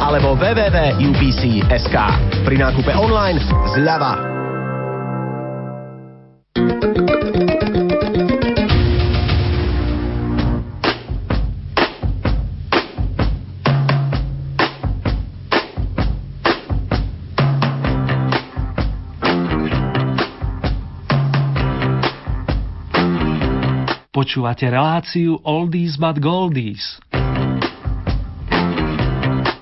alebo www.upc.sk. Pri nákupe online zľava Počúvate reláciu Oldies but Goldies.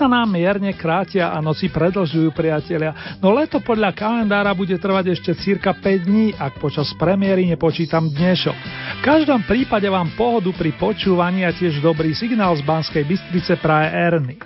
Sa nám mierne krátia a noci predlžujú priatelia, no leto podľa kalendára bude trvať ešte cirka 5 dní, ak počas premiéry nepočítam dnešok. V každom prípade vám pohodu pri počúvaní a tiež dobrý signál z Banskej Bystrice praje Erny.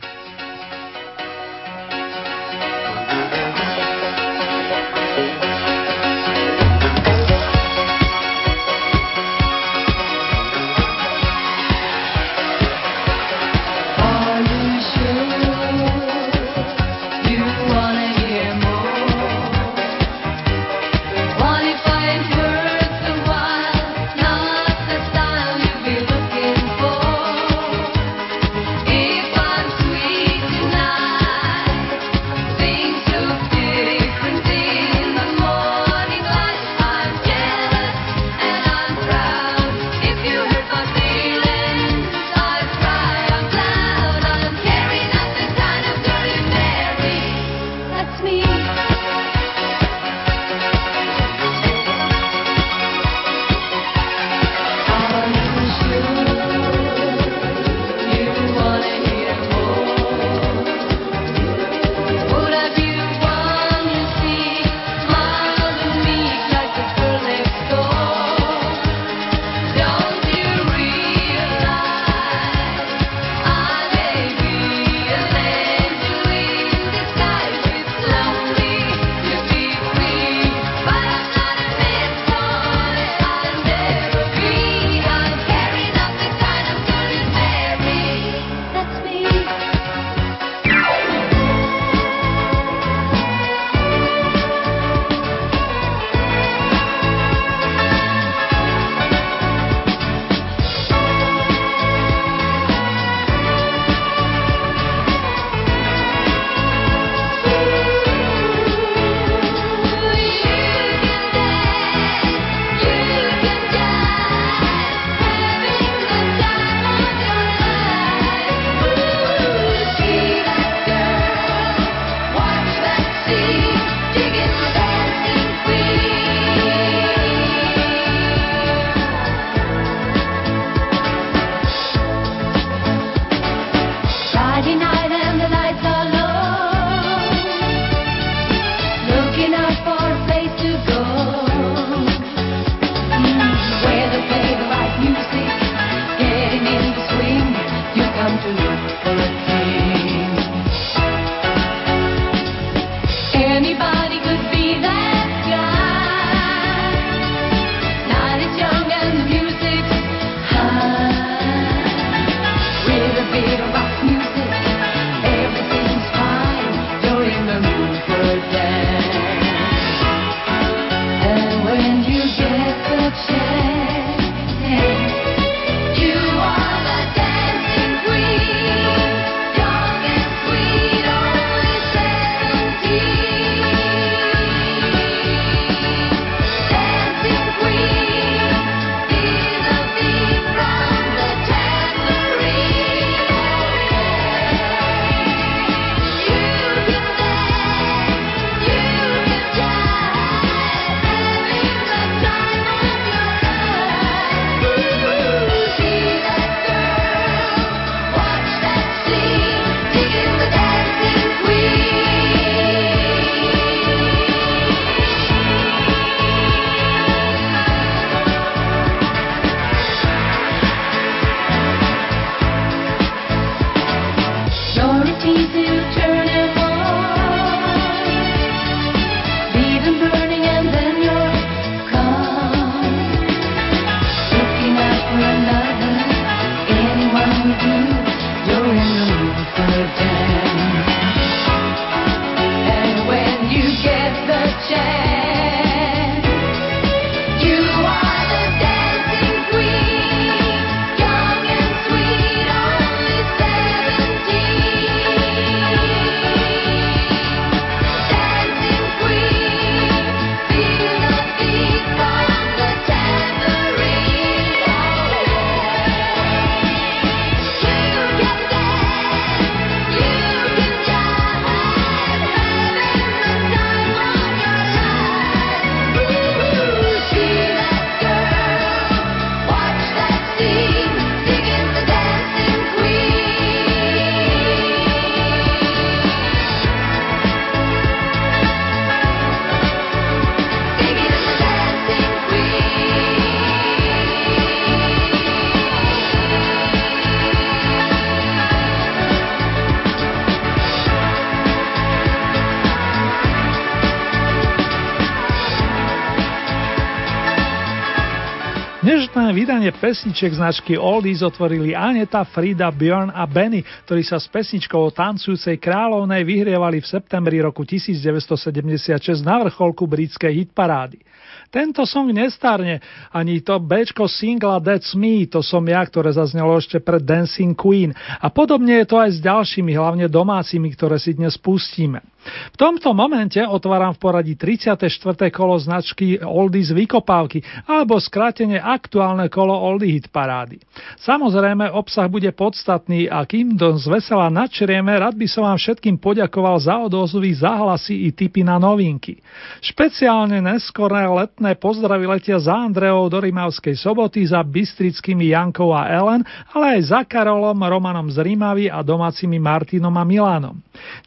Pesničiek značky Oldies otvorili Aneta, Frida, Björn a Benny, ktorí sa s pesničkou o tancujúcej kráľovnej vyhrievali v septembri roku 1976 na vrcholku britskej hitparády. Tento song nestarne, ani to Bčko singla That's Me, to som ja, ktoré zaznelo ešte pred Dancing Queen. A podobne je to aj s ďalšími, hlavne domácimi, ktoré si dnes pustíme. V tomto momente otváram v poradí 34. kolo značky Oldies Vykopávky alebo skrátene aktuálne kolo Oldie Hit parády. Samozrejme, obsah bude podstatný a kým do zvesela načrieme, rád by som vám všetkým poďakoval za odozvy, zahlasy i tipy na novinky. Špeciálne neskoré letné pozdravy letia za Andreou do Rimavskej soboty, za Bystrickými Jankou a Ellen, ale aj za Karolom, Romanom z Rímavy a domácimi Martinom a Milánom.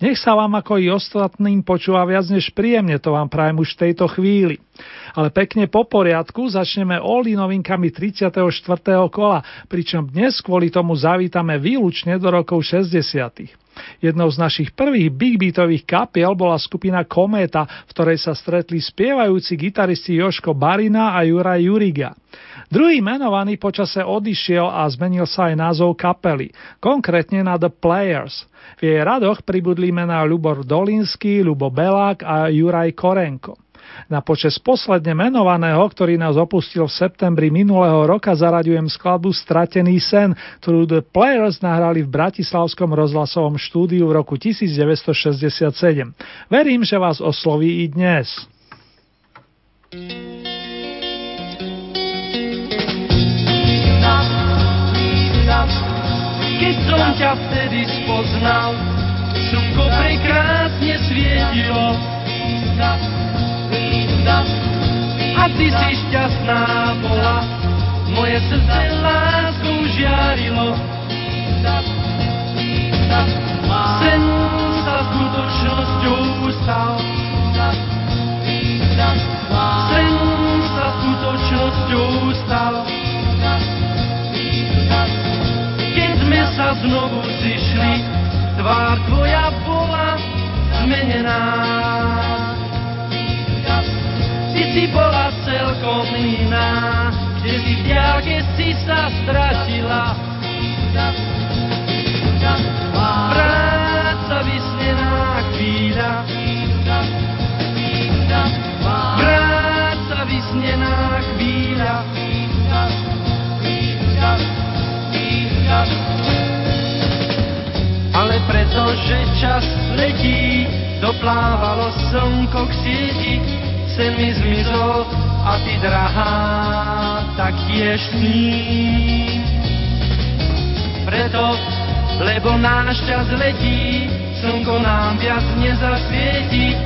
Nech sa vám ako i ostatným počúva viac než príjemne, to vám prajem už v tejto chvíli. Ale pekne po poriadku začneme Oli novinkami 34. kola, pričom dnes kvôli tomu zavítame výlučne do rokov 60. Jednou z našich prvých big beatových kapiel bola skupina Kometa, v ktorej sa stretli spievajúci gitaristi Joško Barina a Jura Juriga. Druhý menovaný počase odišiel a zmenil sa aj názov kapely, konkrétne na The Players. V jej radoch pribudli mená Ľubor Dolinský, Ľubo Belák a Juraj Korenko. Na počas posledne menovaného, ktorý nás opustil v septembri minulého roka, zaraďujem skladbu Stratený sen, ktorú The Players nahrali v Bratislavskom rozhlasovom štúdiu v roku 1967. Verím, že vás osloví i dnes. Keď som ťa vtedy spoznal, slnko prekrásne svietilo a ty si šťastná bola, moje srdce lásku žiarilo. Sen sa skutočnosťou stal. Sen sa skutočnosťou stal. Keď sme sa znovu zišli, tvár tvoja bola zmenená. Si bola celkom iná, kde si v diálke si sa stratila. Práca vysnená chvíľa. Práca vysnená chvíľa. Ale pretože čas letí, doplávalo slnko k sieti, sen mi zmizol a ty drahá, tak tiež sní. Preto, lebo náš čas letí, slnko nám viac nezasvieti,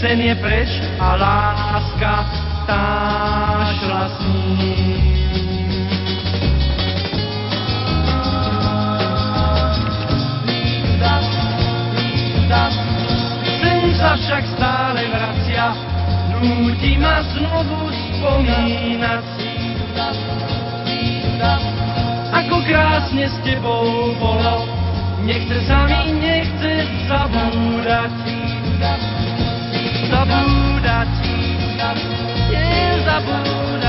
sen je preč a láska tá šla s ním. sa však stále vracia, núti ma znovu spomínať. Ako krásne s tebou bolo, nechce sa mi, nechce zabúdať. Zabúdať, nezabúdať.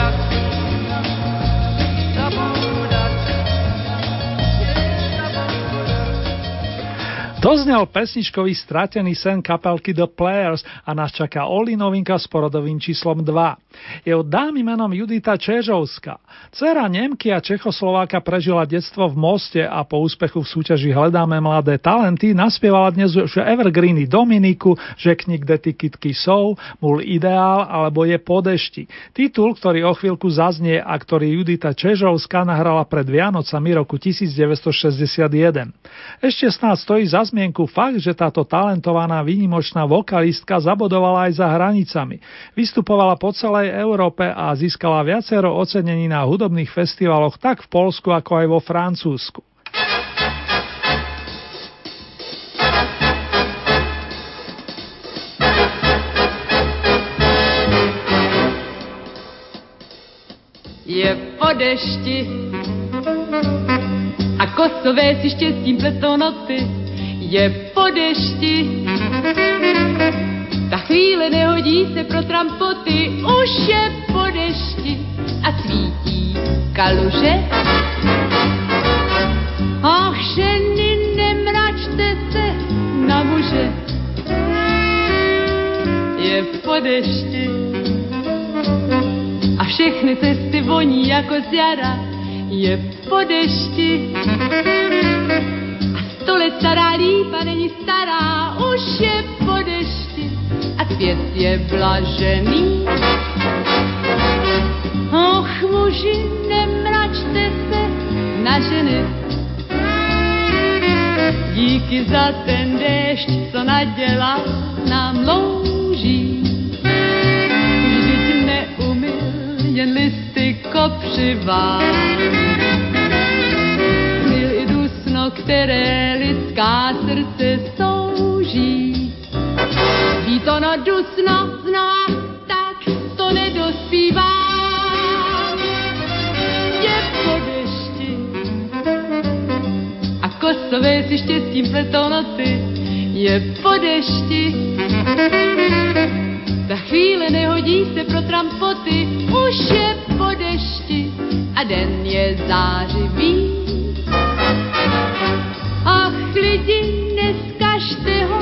Doznel pesničkový stratený sen kapelky The Players a nás čaká Oli novinka s porodovým číslom 2. Je dámy menom Judita Čežovská. Cera Nemky a Čechoslováka prežila detstvo v Moste a po úspechu v súťaži Hledáme mladé talenty naspievala dnes už Evergreeny Dominiku, Žeknik detikitky Sou, Mul Ideál alebo Je po dešti. Titul, ktorý o chvíľku zaznie a ktorý Judita Čežovská nahrala pred Vianocami roku 1961. Ešte snáď stojí za zmienku fakt, že táto talentovaná výnimočná vokalistka zabodovala aj za hranicami. Vystupovala po celej Európe a získala viacero ocenení na hudobných festivaloch tak v Polsku ako aj vo Francúzsku. Je po dešti a kosové si štěstím pletou noty je po dešti. Ta chvíle nehodí se pro trampoty, už je po dešti a svítí kaluže. Ach, ženy, nemračte se na muže, je po dešti. A všechny cesty voní jako z jara, je po dešti. A sto let stará lípa není stará, už je po dešti. Svět je blažený. Och, muži, nemračte se na ženy. Díky za ten déšť, co nadělal nám louží. Vždyť neumil jen listy kopřivá. Byl i dusno, které lidská srdce souží. Ví to no dusno znova, tak to nedospívá. kosové si štěstím pletou noci, je po dešti. Za chvíli nehodí se pro trampoty, už je po dešti a den je zářivý. Ach, lidi, neskažte ho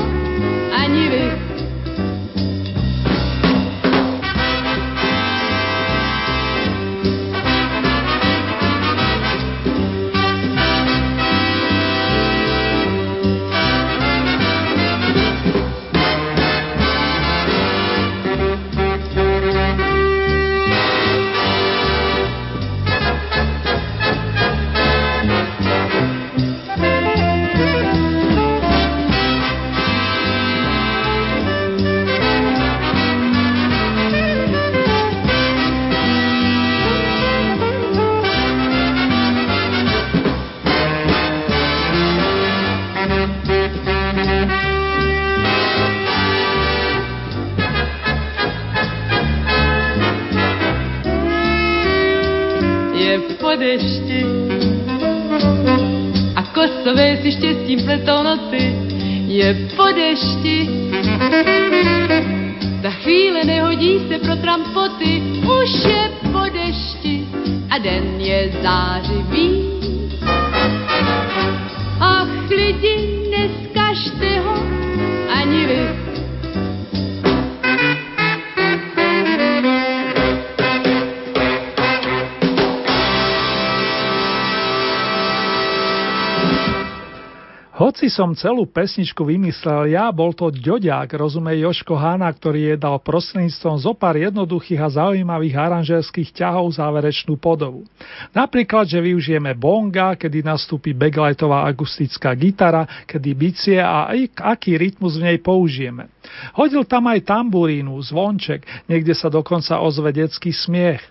som celú pesničku vymyslel ja, bol to ďoďák, rozumej Joško Hána, ktorý je dal prostredníctvom zo pár jednoduchých a zaujímavých aranžerských ťahov záverečnú podobu. Napríklad, že využijeme bonga, kedy nastúpi backlightová akustická gitara, kedy bicie a aký rytmus v nej použijeme. Hodil tam aj tamburínu, zvonček, niekde sa dokonca ozve detský smiech.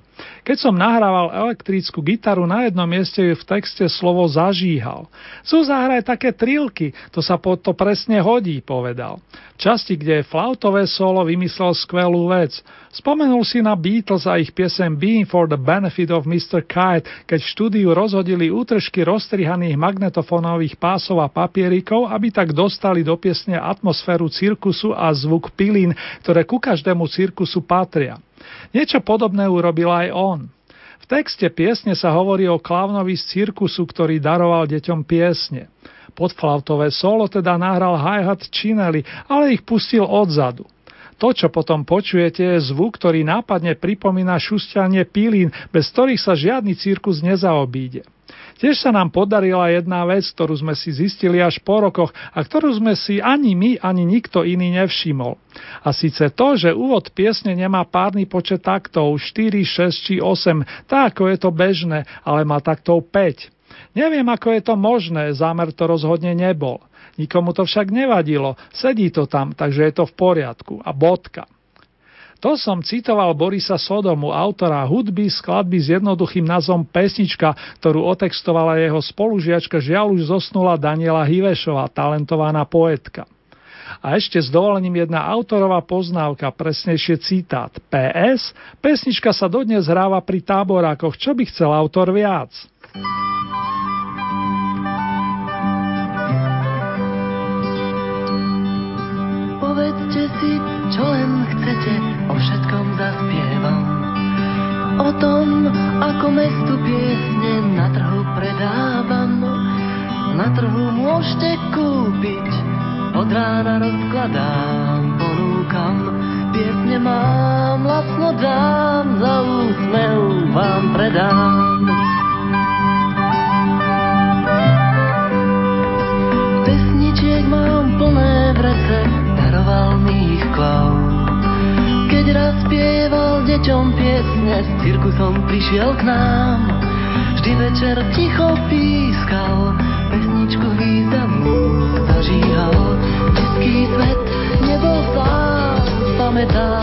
Keď som nahrával elektrickú gitaru, na jednom mieste v texte slovo zažíhal. Sú zahraj také trilky, to sa pod to presne hodí, povedal. V časti, kde je flautové solo, vymyslel skvelú vec. Spomenul si na Beatles a ich piesem Being for the Benefit of Mr. Kite, keď v štúdiu rozhodili útržky roztrihaných magnetofónových pásov a papierikov, aby tak dostali do piesne atmosféru cirkusu a zvuk pilín, ktoré ku každému cirkusu patria. Niečo podobné urobil aj on. V texte piesne sa hovorí o klavnovi z cirkusu, ktorý daroval deťom piesne. Podflautové solo teda nahral hi-hat Činelli, ale ich pustil odzadu. To, čo potom počujete, je zvuk, ktorý nápadne pripomína šustianie pilín, bez ktorých sa žiadny cirkus nezaobíde. Tiež sa nám podarila jedna vec, ktorú sme si zistili až po rokoch a ktorú sme si ani my, ani nikto iný nevšimol. A síce to, že úvod piesne nemá párny počet taktov 4, 6 či 8, tak ako je to bežné, ale má taktov 5. Neviem, ako je to možné, zámer to rozhodne nebol. Nikomu to však nevadilo, sedí to tam, takže je to v poriadku. A bodka. To som citoval Borisa Sodomu, autora hudby, skladby s jednoduchým názvom Pesnička, ktorú otextovala jeho spolužiačka žiaľ už zosnula Daniela Hivešová, talentovaná poetka. A ešte s dovolením jedna autorová poznávka, presnejšie citát. PS, pesnička sa dodnes hráva pri táborákoch, čo by chcel autor viac? Povedzte si, čo len chcete, o všetkom zaspievam. O tom, ako mestu piesne na trhu predávam. Na trhu môžete kúpiť, od rána rozkladám, ponúkam. Piesne mám, lacno dám, za úsmev vám predám. Pesničiek mám plné vrece, daroval mi ich klaus spieval deťom piesne, s cirkusom prišiel k nám. Vždy večer ticho pískal, pesničku významnú zažíhal. Český svet nebol sám, pamätám.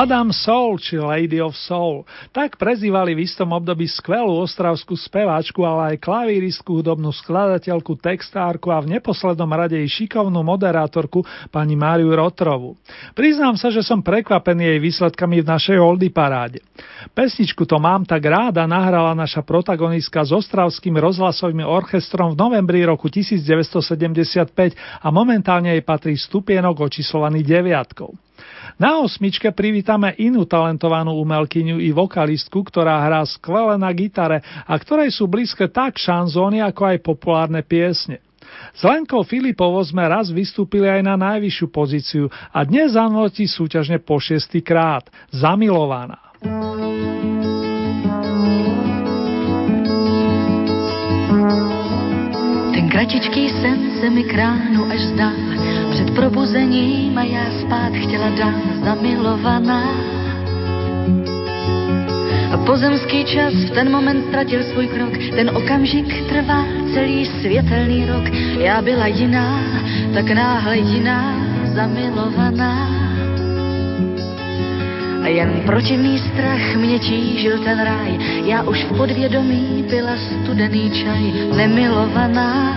Madame Soul či Lady of Soul. Tak prezývali v istom období skvelú ostravskú speváčku, ale aj klavíristku, hudobnú skladateľku, textárku a v neposlednom rade i šikovnú moderátorku pani Máriu Rotrovu. Priznám sa, že som prekvapený jej výsledkami v našej Oldy paráde. Pesničku To mám tak ráda nahrala naša protagonistka s ostravským rozhlasovým orchestrom v novembri roku 1975 a momentálne jej patrí stupienok očíslovaný deviatkou. Na osmičke privítame inú talentovanú umelkyňu i vokalistku, ktorá hrá skvele na gitare a ktorej sú blízke tak šanzóny, ako aj populárne piesne. S Lenkou Filipovou sme raz vystúpili aj na najvyššiu pozíciu a dnes zanotí súťažne po šiestý krát. Zamilovaná. Ten kratičký sen se mi kránu až zdá Před probuzením a já spát chtěla dát zamilovaná a pozemský čas v ten moment ztratil svůj krok, ten okamžik trvá celý světelný rok. Já byla jiná, tak náhle jiná, zamilovaná. A jen protivný strach mě tížil ten ráj, já už v podvědomí byla studený čaj, nemilovaná.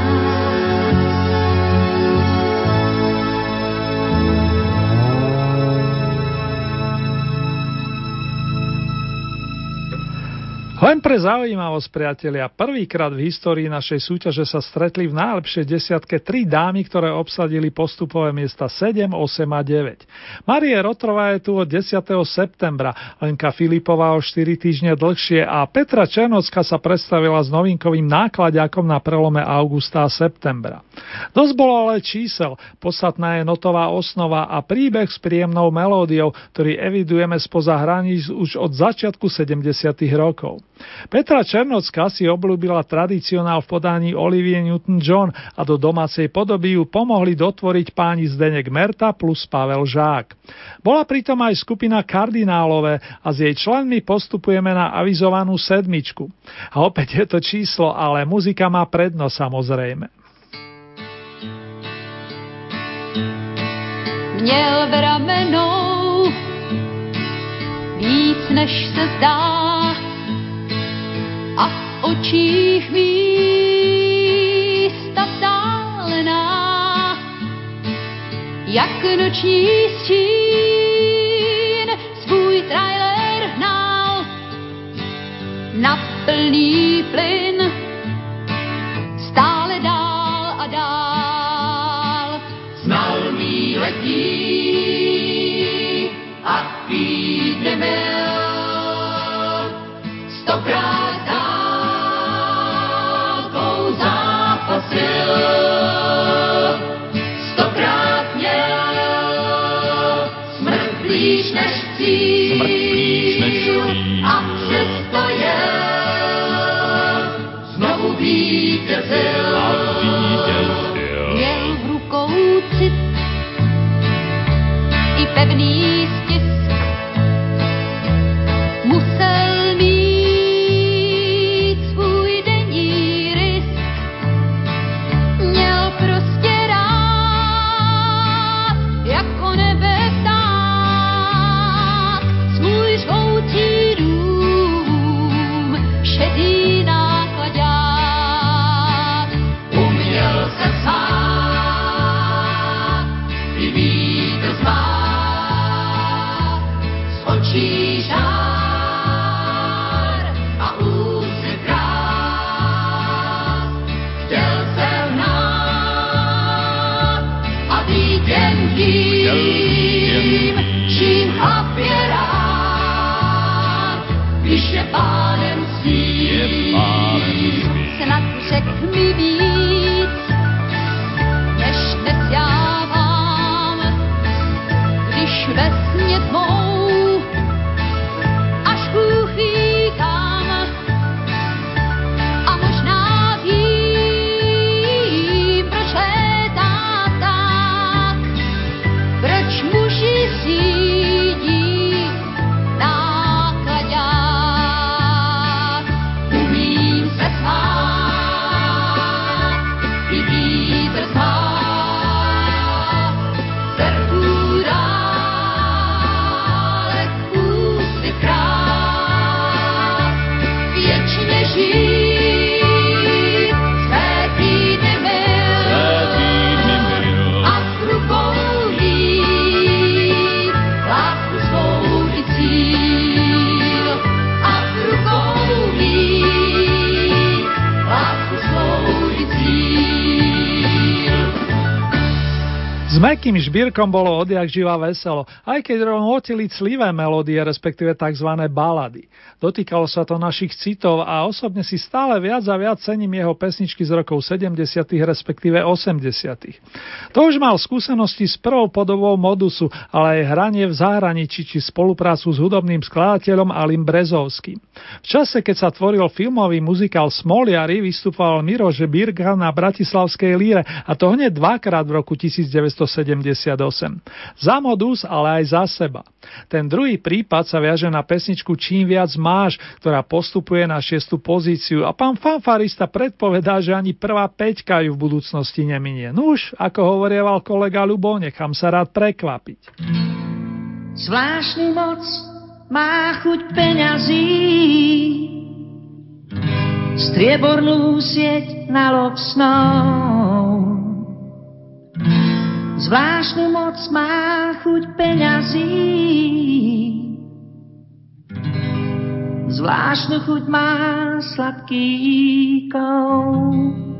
Len pre zaujímavosť, priatelia, prvýkrát v histórii našej súťaže sa stretli v najlepšej desiatke tri dámy, ktoré obsadili postupové miesta 7, 8 a 9. Marie Rotrová je tu od 10. septembra, Lenka Filipová o 4 týždne dlhšie a Petra Černocka sa predstavila s novinkovým nákladiakom na prelome augusta a septembra. Dosť bolo ale čísel, podstatná je notová osnova a príbeh s príjemnou melódiou, ktorý evidujeme spoza hraníc už od začiatku 70. rokov. Petra Černocka si obľúbila tradicionál v podaní Olivie Newton-John a do domácej podoby ju pomohli dotvoriť páni Zdenek Merta plus Pavel Žák. Bola pritom aj skupina Kardinálové a s jej členmi postupujeme na avizovanú sedmičku. A opäť je to číslo, ale muzika má prednosť samozrejme. Měl v ramenou víc než se zdá a v očích místa vzdálená, jak noční stín svůj trailer hnal na plný plyn Takým žbírkom bolo odjak živa veselo, aj keď rovnotili clivé melódie, respektíve tzv. balady. Dotýkalo sa to našich citov a osobne si stále viac a viac cením jeho pesničky z rokov 70. respektíve 80. To už mal skúsenosti s prvou podobou modusu, ale aj hranie v zahraničí či spoluprácu s hudobným skladateľom Alim Brezovským. V čase, keď sa tvoril filmový muzikál Smoliari, vystupoval Mirože Birka na Bratislavskej líre a to hneď dvakrát v roku 1970 78. Za modus, ale aj za seba. Ten druhý prípad sa viaže na pesničku Čím viac máš, ktorá postupuje na šiestu pozíciu a pán fanfarista predpovedá, že ani prvá peťka ju v budúcnosti neminie. Nuž, ako hovorieval kolega Lubo, nechám sa rád prekvapiť. Zvláštnu moc má chuť peňazí, striebornú sieť na lob. Zvláštnu moc má chuť peňazí, zvláštnu chuť má sladký kout.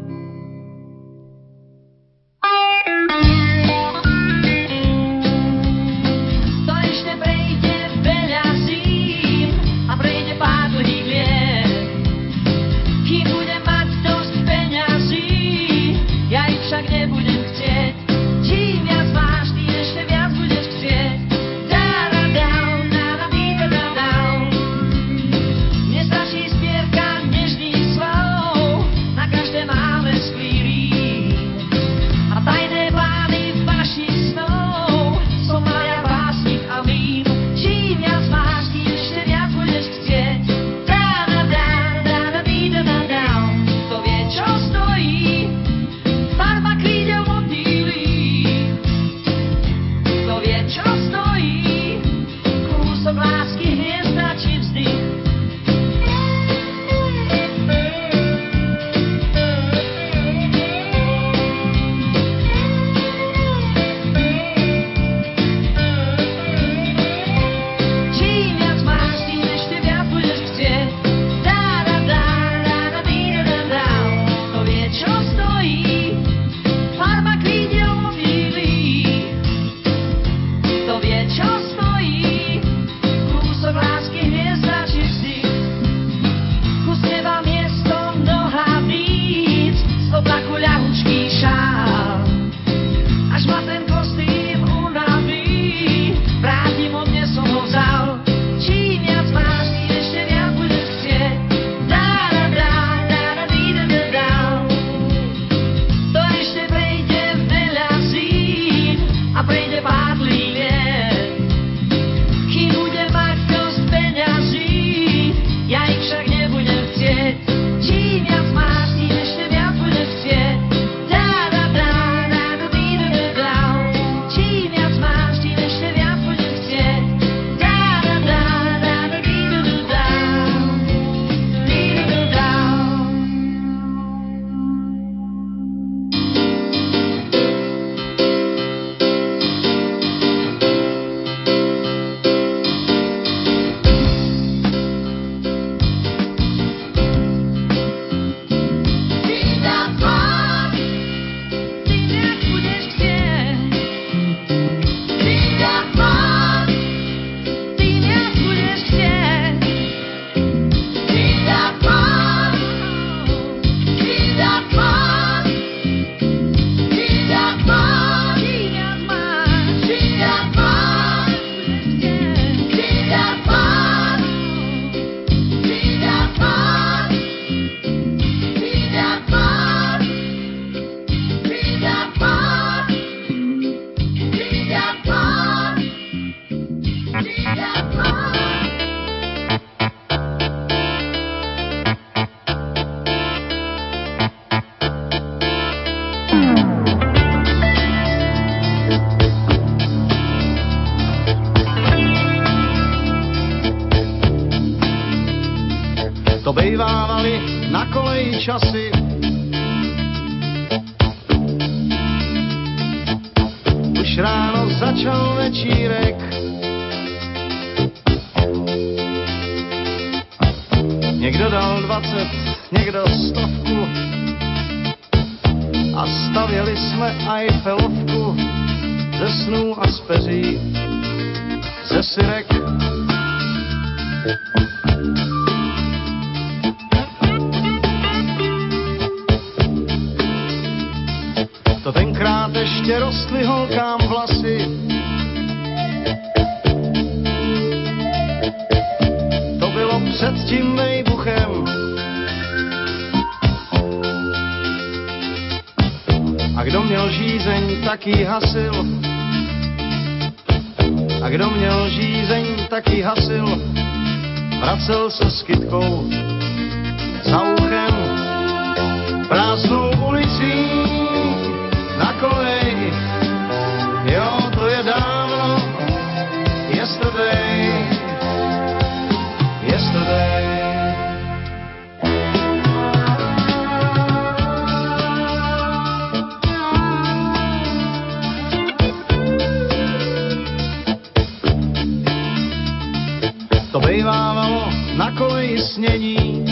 Na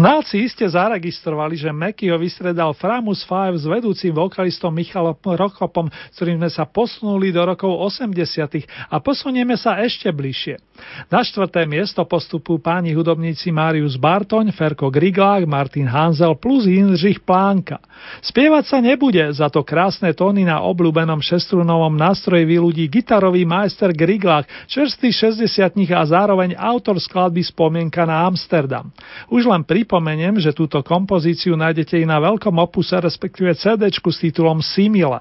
Znáci iste zaregistrovali, že Mekyho vystredal Framus 5 s vedúcim vokalistom Michalom Rokopom, s ktorým sme sa posunuli do rokov 80. a posunieme sa ešte bližšie. Na štvrté miesto postupujú páni hudobníci Marius Bartoň, Ferko Griglák, Martin Hanzel plus Jindřich Plánka. Spievať sa nebude, za to krásne tóny na obľúbenom šestrunovom nástroji vyľudí gitarový majster Griglák, čerstvý 60 a zároveň autor skladby Spomienka na Amsterdam. Už len pripomeniem, že túto kompozíciu nájdete i na veľkom opuse, respektíve CD s titulom Simile.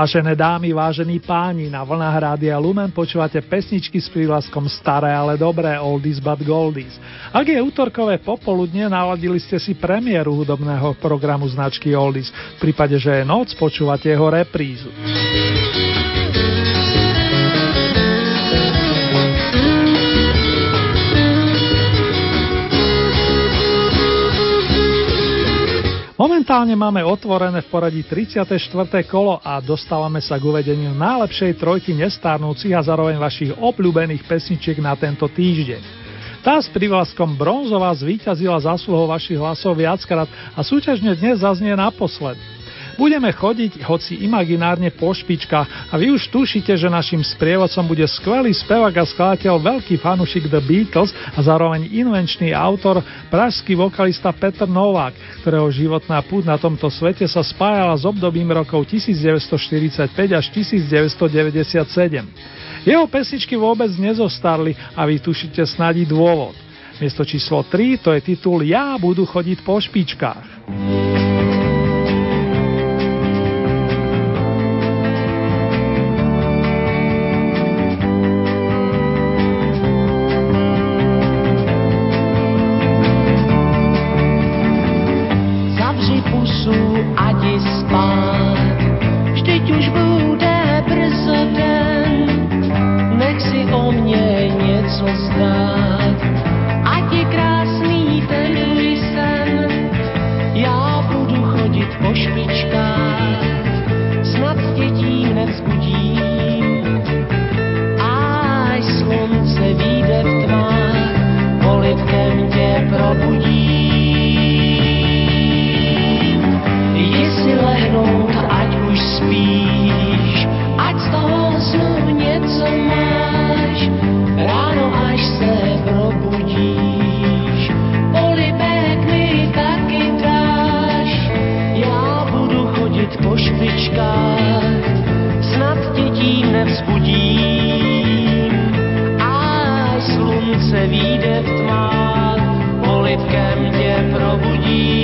Vážené dámy, vážení páni, na vlnách Rádia Lumen počúvate pesničky s prívlaskom Staré, ale dobré, Oldies but Goldies. Ak je útorkové popoludne, naladili ste si premiéru hudobného programu značky Oldies. V prípade, že je noc, počúvate jeho reprízu. Momentálne máme otvorené v poradí 34. kolo a dostávame sa k uvedeniu najlepšej trojky nestárnúcich a zároveň vašich obľúbených pesničiek na tento týždeň. Tá s privlaskom bronzová zvíťazila zásluhou vašich hlasov viackrát a súťažne dnes zaznie naposledy. Budeme chodiť, hoci imaginárne po špičkách a vy už tušíte, že našim sprievodcom bude skvelý spevák a skladateľ, veľký fanušik The Beatles a zároveň invenčný autor, pražský vokalista Petr Novák, ktorého životná púd na tomto svete sa spájala s obdobím rokov 1945 až 1997. Jeho pesničky vôbec nezostarli a vy tušíte snadí dôvod. Miesto číslo 3 to je titul Ja budu chodiť po špičkách. me.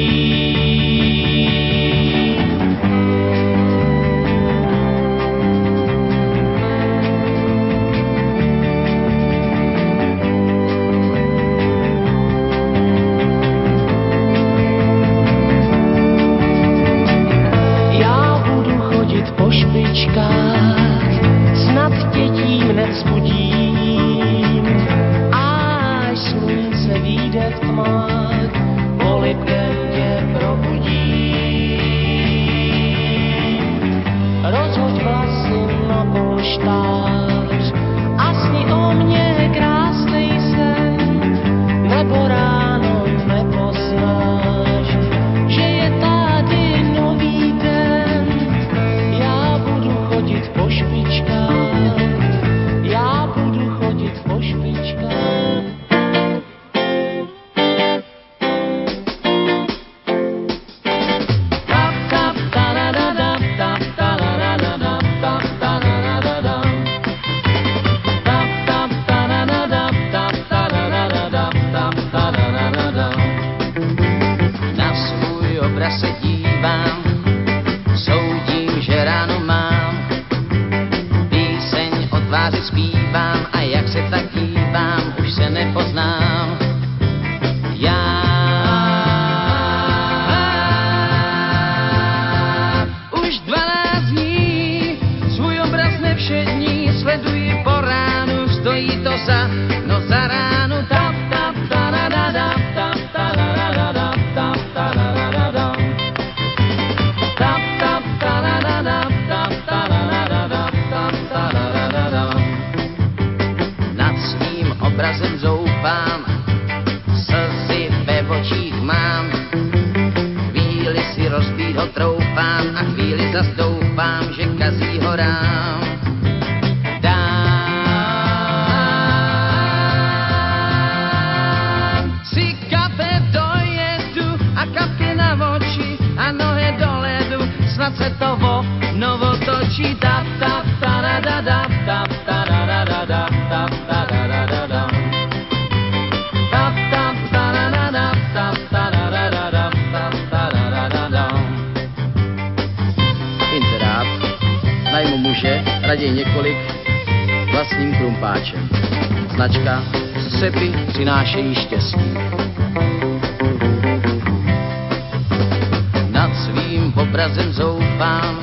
Svým obrazem zoufám,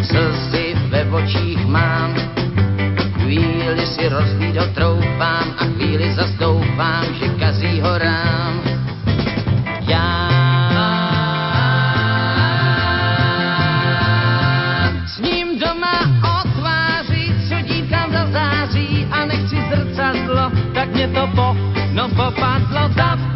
slzy ve očích mám, chvíli si rozvídot troufám a chvíli zastoupám, že kazí horám. Já s ním doma o tváři, co dívkám zazáří a nechci zrcadlo, tak mě to po, no popadlo, tap,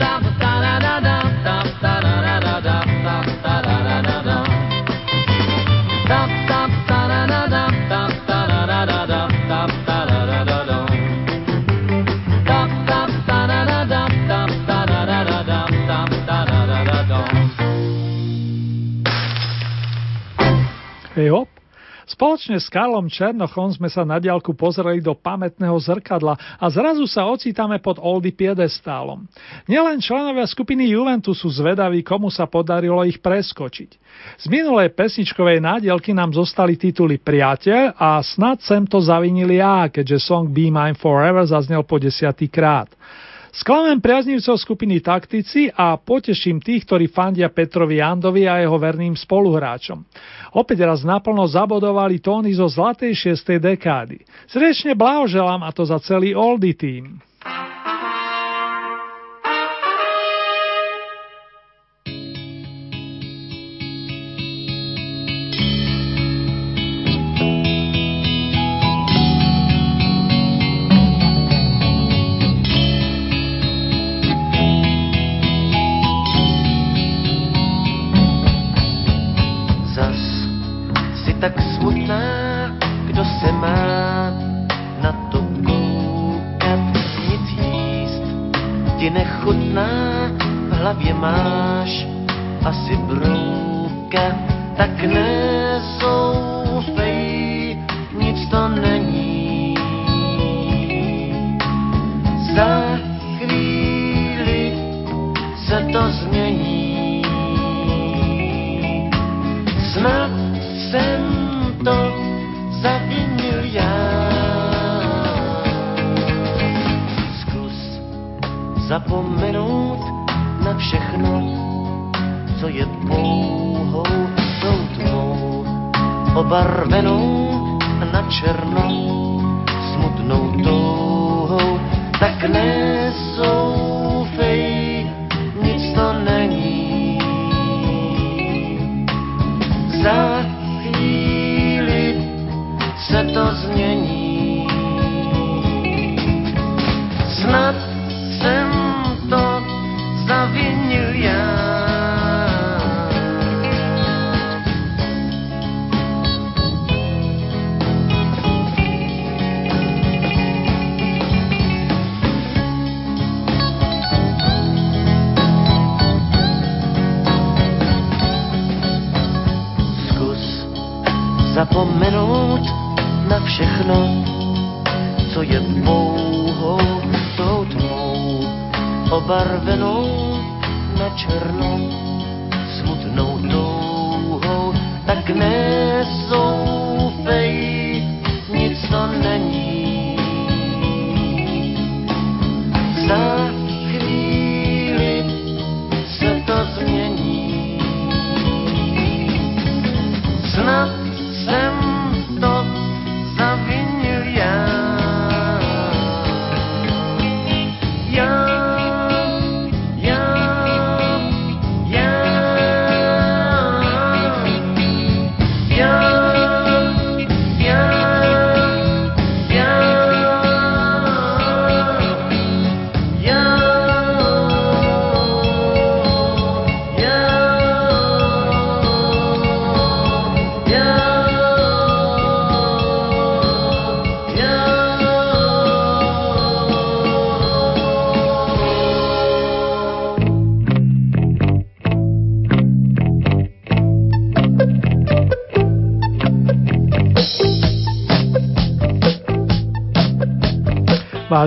Spoločne s Karlom Černochom sme sa na diálku pozreli do pamätného zrkadla a zrazu sa ocitáme pod Oldy piedestálom. Nielen členovia skupiny Juventus sú zvedaví, komu sa podarilo ich preskočiť. Z minulej pesničkovej nádielky nám zostali tituly Priateľ a snad sem to zavinil ja, keďže song Be Mine Forever zaznel po desiatý krát. Sklamem priaznivcov skupiny Taktici a poteším tých, ktorí fandia Petrovi Jandovi a jeho verným spoluhráčom. Opäť raz naplno zabodovali tóny zo zlatej 6. dekády. Srdečne blahoželám a to za celý Oldy tým.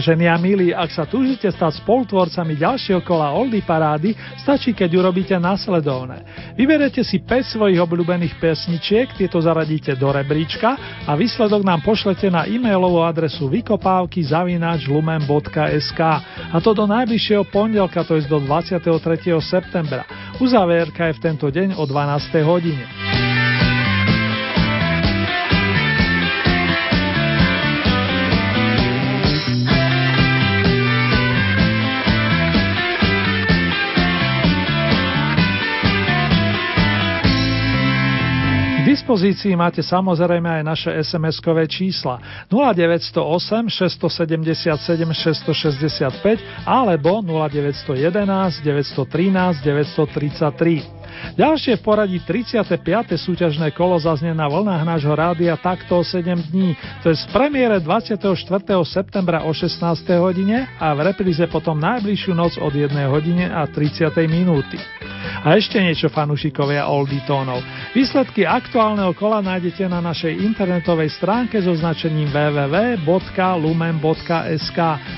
Vážení a milí, ak sa túžite stať spolutvorcami ďalšieho kola Oldy Parády, stačí, keď urobíte následovné. Vyberete si 5 svojich obľúbených pesničiek, tieto zaradíte do rebríčka a výsledok nám pošlete na e-mailovú adresu vykopávky a to do najbližšieho pondelka, to je do 23. septembra. Uzavierka je v tento deň o 12. hodine. Dispozícii máte samozrejme aj naše SMS-kové čísla 0908 677 665 alebo 0911 913 933. Ďalšie v poradí 35. súťažné kolo zaznie na vlnách nášho rádia takto o 7 dní. To je z premiére 24. septembra o 16. hodine a v repríze potom najbližšiu noc od 1 hodine a 30. minúty. A ešte niečo fanúšikovia Oldie tónov. Výsledky aktuálneho kola nájdete na našej internetovej stránke so značením www.lumen.sk.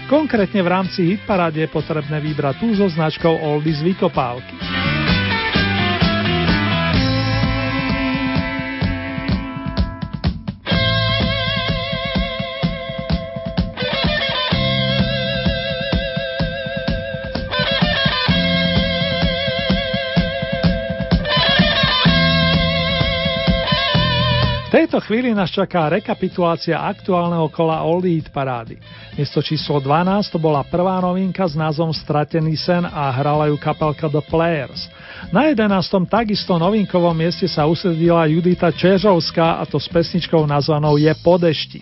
Konkrétne v rámci hitparáde je potrebné vybrať tú so značkou Oldies Vykopávky. Tejto chvíli nás čaká rekapitulácia aktuálneho kola Oldie Hit parády. Miesto číslo 12 to bola prvá novinka s názvom Stratený sen a hrala ju kapelka The Players. Na 11. takisto novinkovom mieste sa usedila Judita Čežovská a to s pesničkou nazvanou Je po dešti.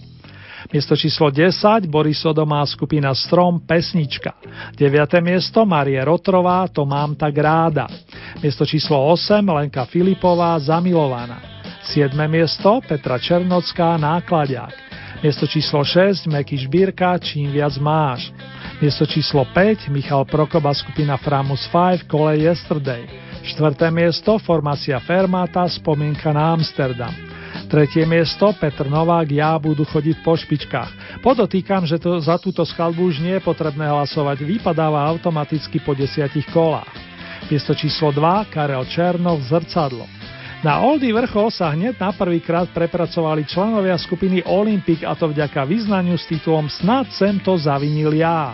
Miesto číslo 10 Boris Odomá skupina Strom Pesnička. 9. miesto Marie Rotrová To mám tak ráda. Miesto číslo 8 Lenka Filipová Zamilovaná. 7. miesto Petra Černocká Nákladiak. Miesto číslo 6 Meky Žbírka Čím viac máš. Miesto číslo 5 Michal Prokoba skupina Framus 5 Kole Yesterday. 4. miesto formácia Fermata Spomienka na Amsterdam. Tretie miesto Petr Novák Ja budú chodiť po špičkách. Podotýkam, že to, za túto skladbu už nie je potrebné hlasovať, vypadáva automaticky po desiatich kolách. Miesto číslo 2 Karel Černov Zrcadlo. Na Oldy vrchol sa hneď na prvýkrát prepracovali členovia skupiny Olympic a to vďaka význaniu s titulom Snad sem to zavinil ja.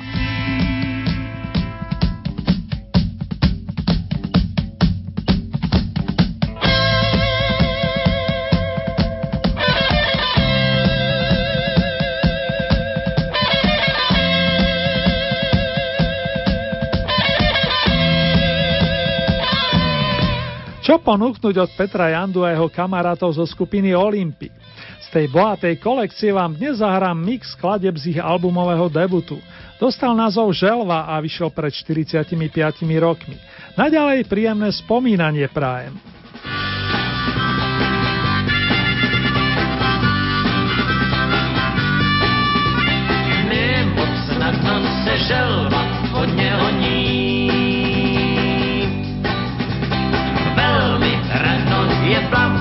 Čo ponúknuť od Petra Jandu a jeho kamarátov zo skupiny Olympic? Z tej bohatej kolekcie vám dnes zahrám mix skladeb z ich albumového debutu. Dostal názov Želva a vyšiel pred 45 rokmi. Naďalej príjemné spomínanie prajem. želva je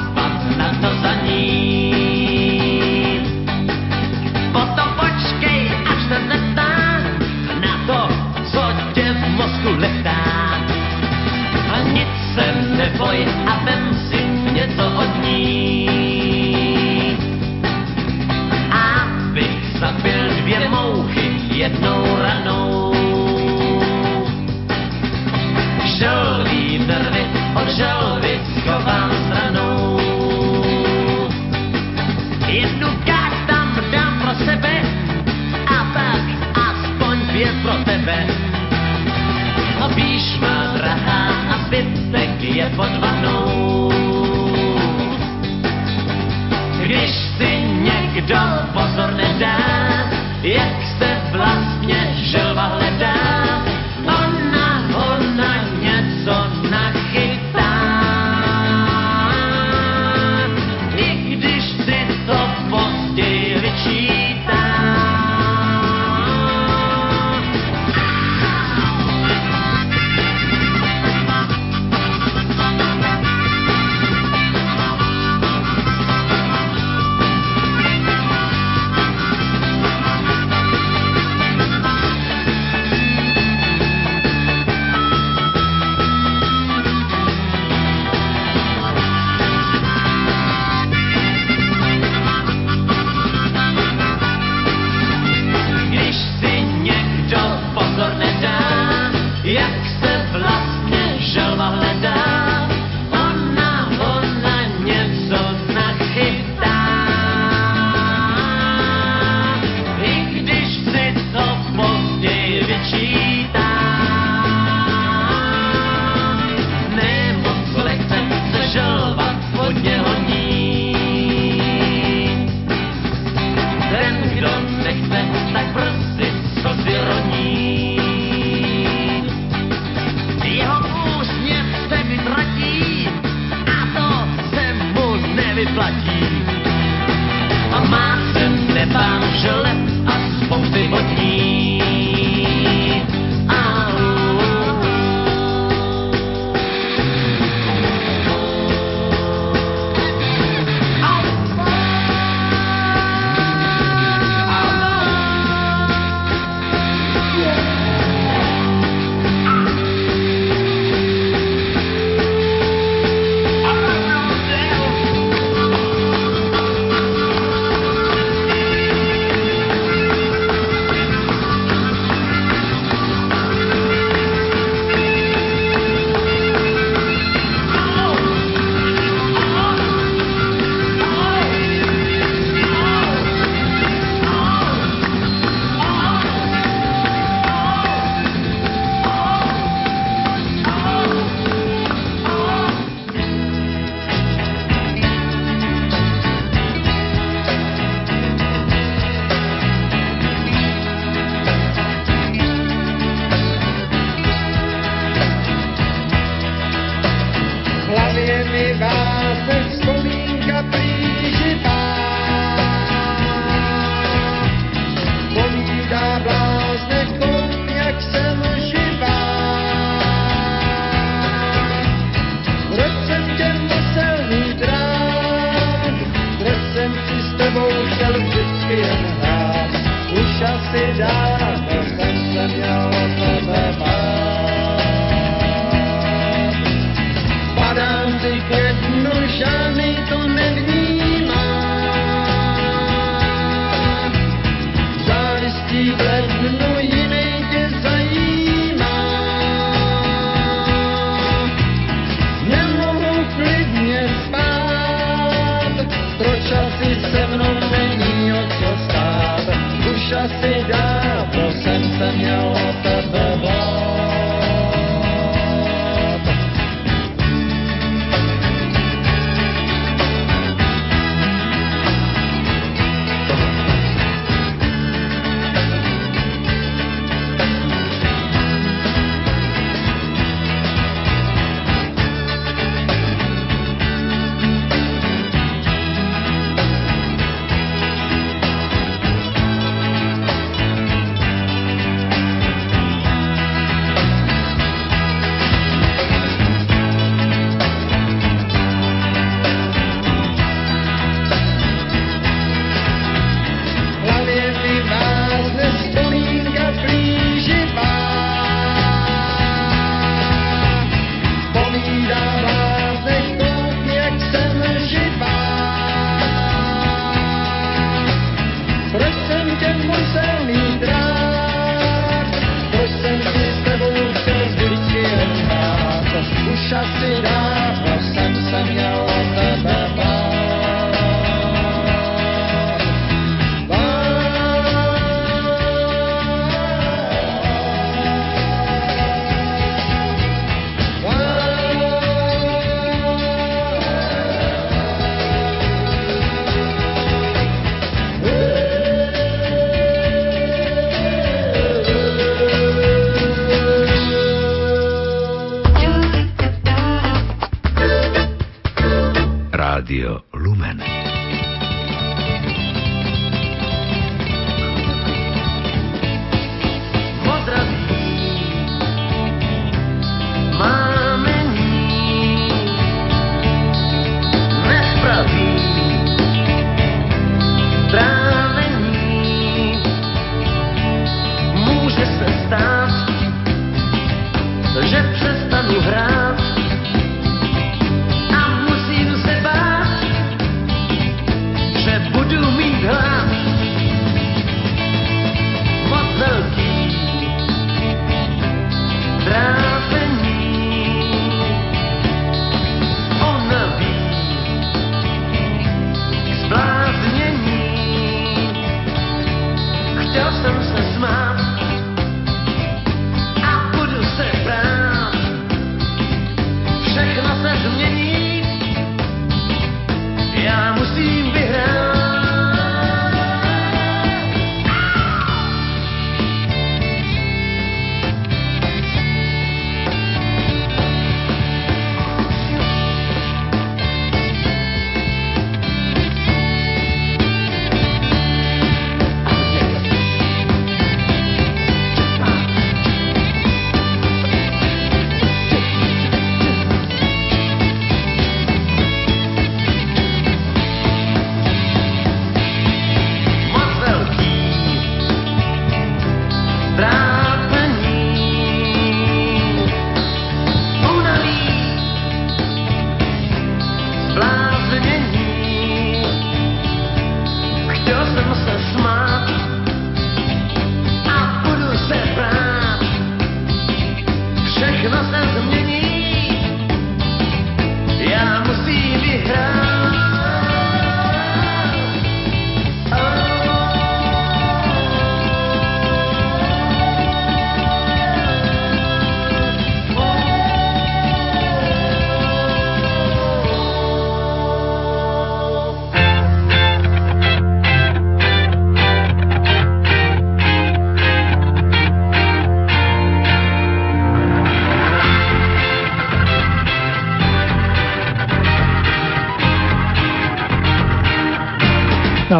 Radio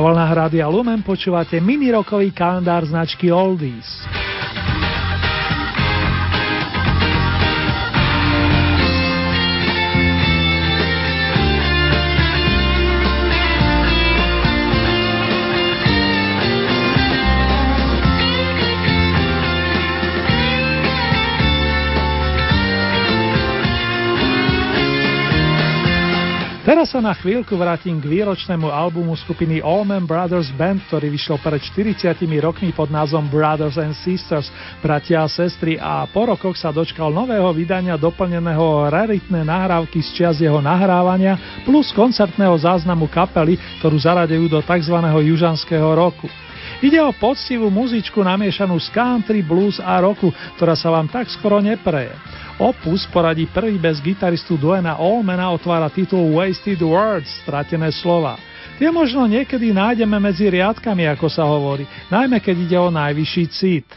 vlnách Rádia Lumen počúvate mini rokový kalendár značky Oldies. sa na chvíľku vrátim k výročnému albumu skupiny Allman Brothers Band, ktorý vyšiel pred 40 rokmi pod názvom Brothers and Sisters, bratia a sestry a po rokoch sa dočkal nového vydania doplneného o raritné nahrávky z čias jeho nahrávania plus koncertného záznamu kapely, ktorú zaradajú do tzv. južanského roku. Ide o poctivú muzičku namiešanú z country, blues a roku, ktorá sa vám tak skoro nepreje. Opus poradí prvý bez gitaristu Duena Olmena otvára titul Wasted Words, stratené slova. Tie možno niekedy nájdeme medzi riadkami, ako sa hovorí, najmä keď ide o najvyšší cít.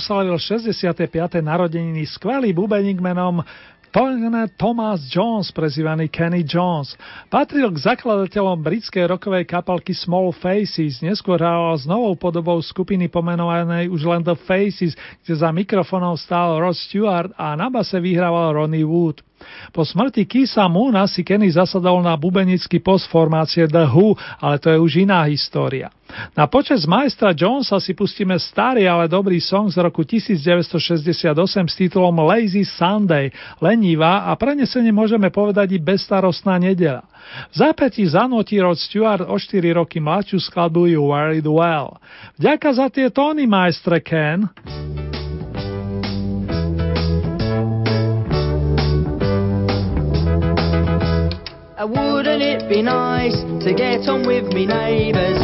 Oslavil 65. narodeniny skvelý bubeník menom Thomas Jones, prezývaný Kenny Jones. Patril k zakladateľom britskej rokovej kapalky Small Faces, neskôr hral s novou podobou skupiny pomenovanej už len The Faces, kde za mikrofonom stál Ross Stewart a na base vyhrával Ronnie Wood. Po smrti Kisa Moona si Kenny zasadol na bubenický post formácie The Who, ale to je už iná história. Na počas majstra Jonesa si pustíme starý, ale dobrý song z roku 1968 s titulom Lazy Sunday, lenivá a prenesenie môžeme povedať i bezstarostná nedela. V zápäti zanotí Rod Stewart o 4 roky mladšiu skladbu You Wear It Well. Vďaka za tie tóny, majstre Ken. Wouldn't it be nice to get on with me neighbours?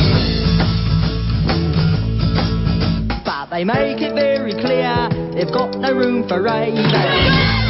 But they make it very clear they've got no room for ravers.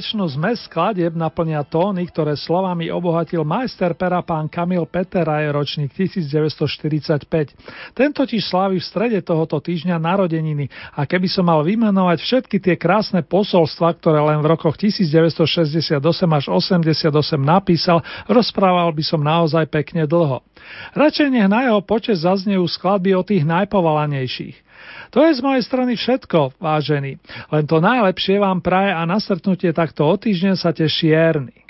Záverečnú zmes skladieb naplnia tóny, ktoré slovami obohatil majster pera pán Kamil Petera je ročník 1945. Ten totiž slávi v strede tohoto týždňa narodeniny a keby som mal vymenovať všetky tie krásne posolstva, ktoré len v rokoch 1968 až 88 napísal, rozprával by som naozaj pekne dlho. Radšej nech na jeho počet zaznejú skladby o tých najpovalanejších. To je z mojej strany všetko, vážení. Len to najlepšie vám praje a na stretnutie takto o týždeň sa teší Erny.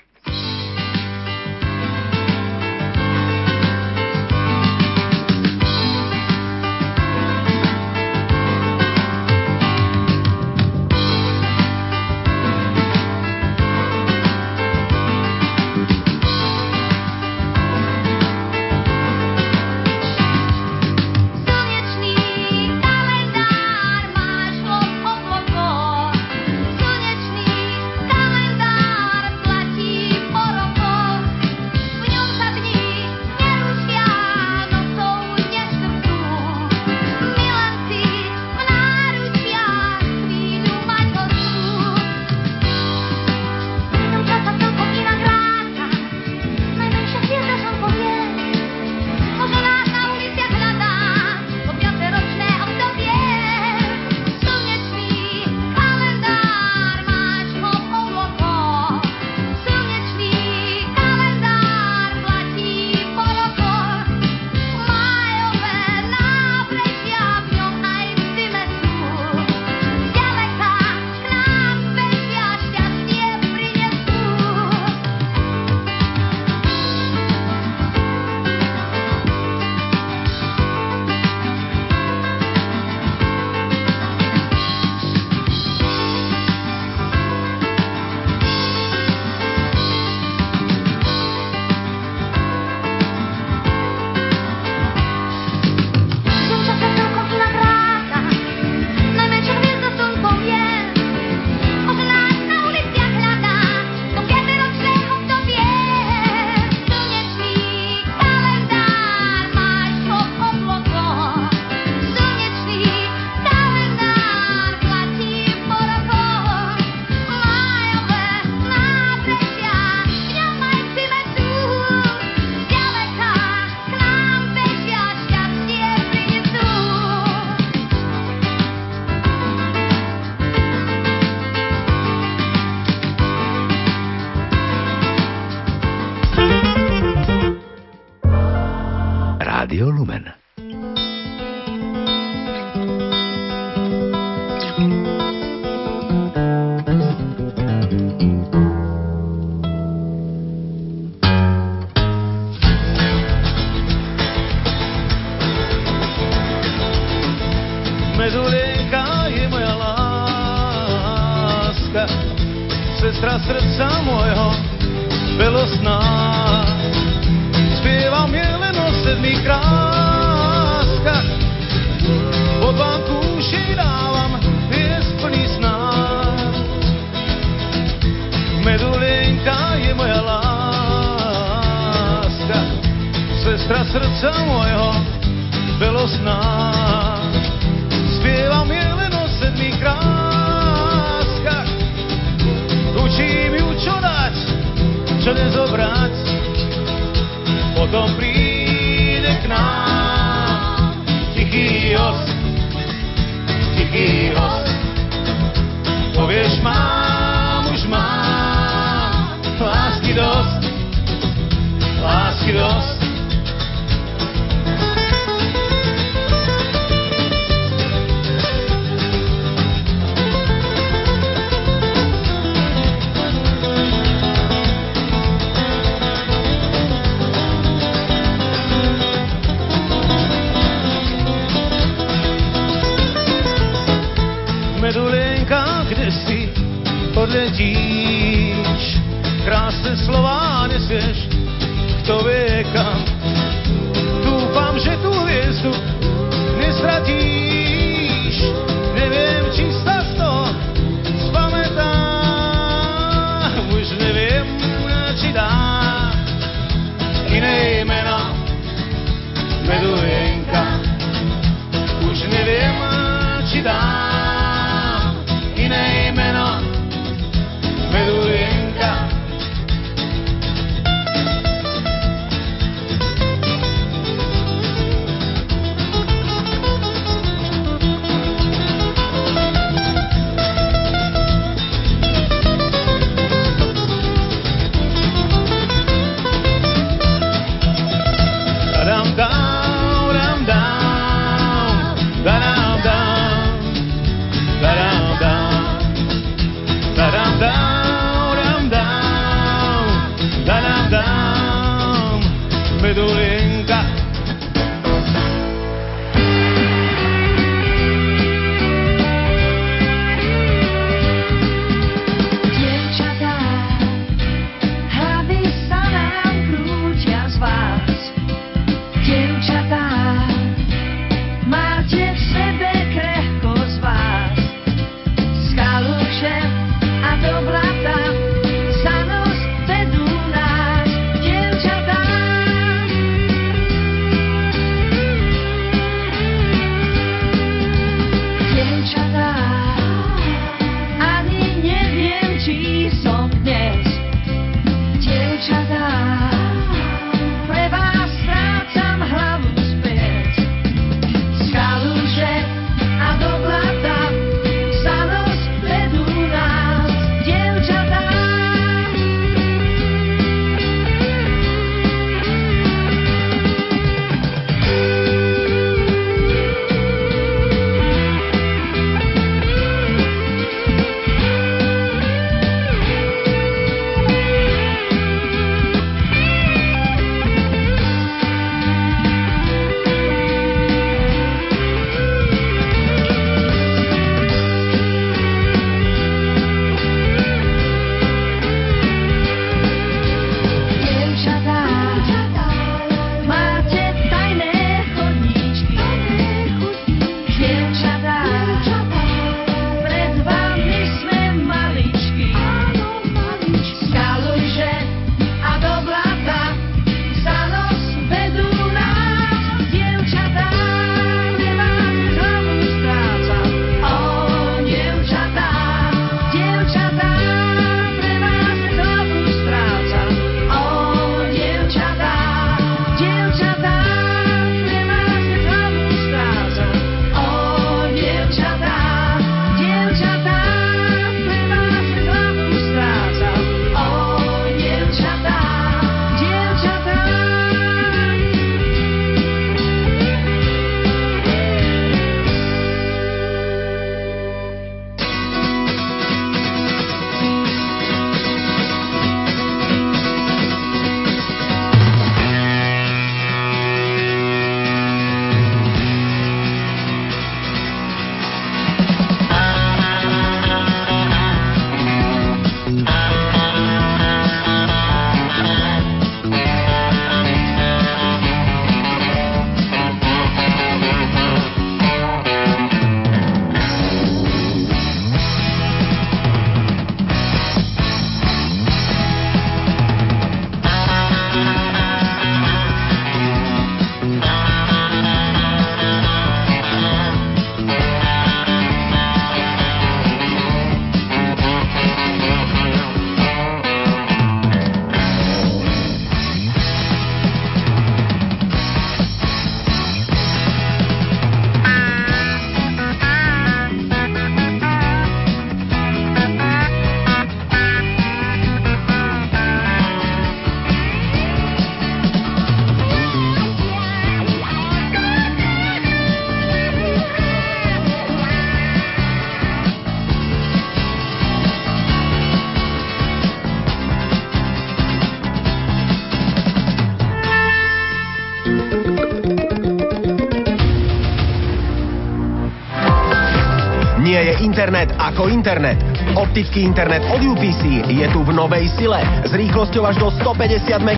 Internet. Optický internet od UPC je tu v novej sile s rýchlosťou až do 150 MB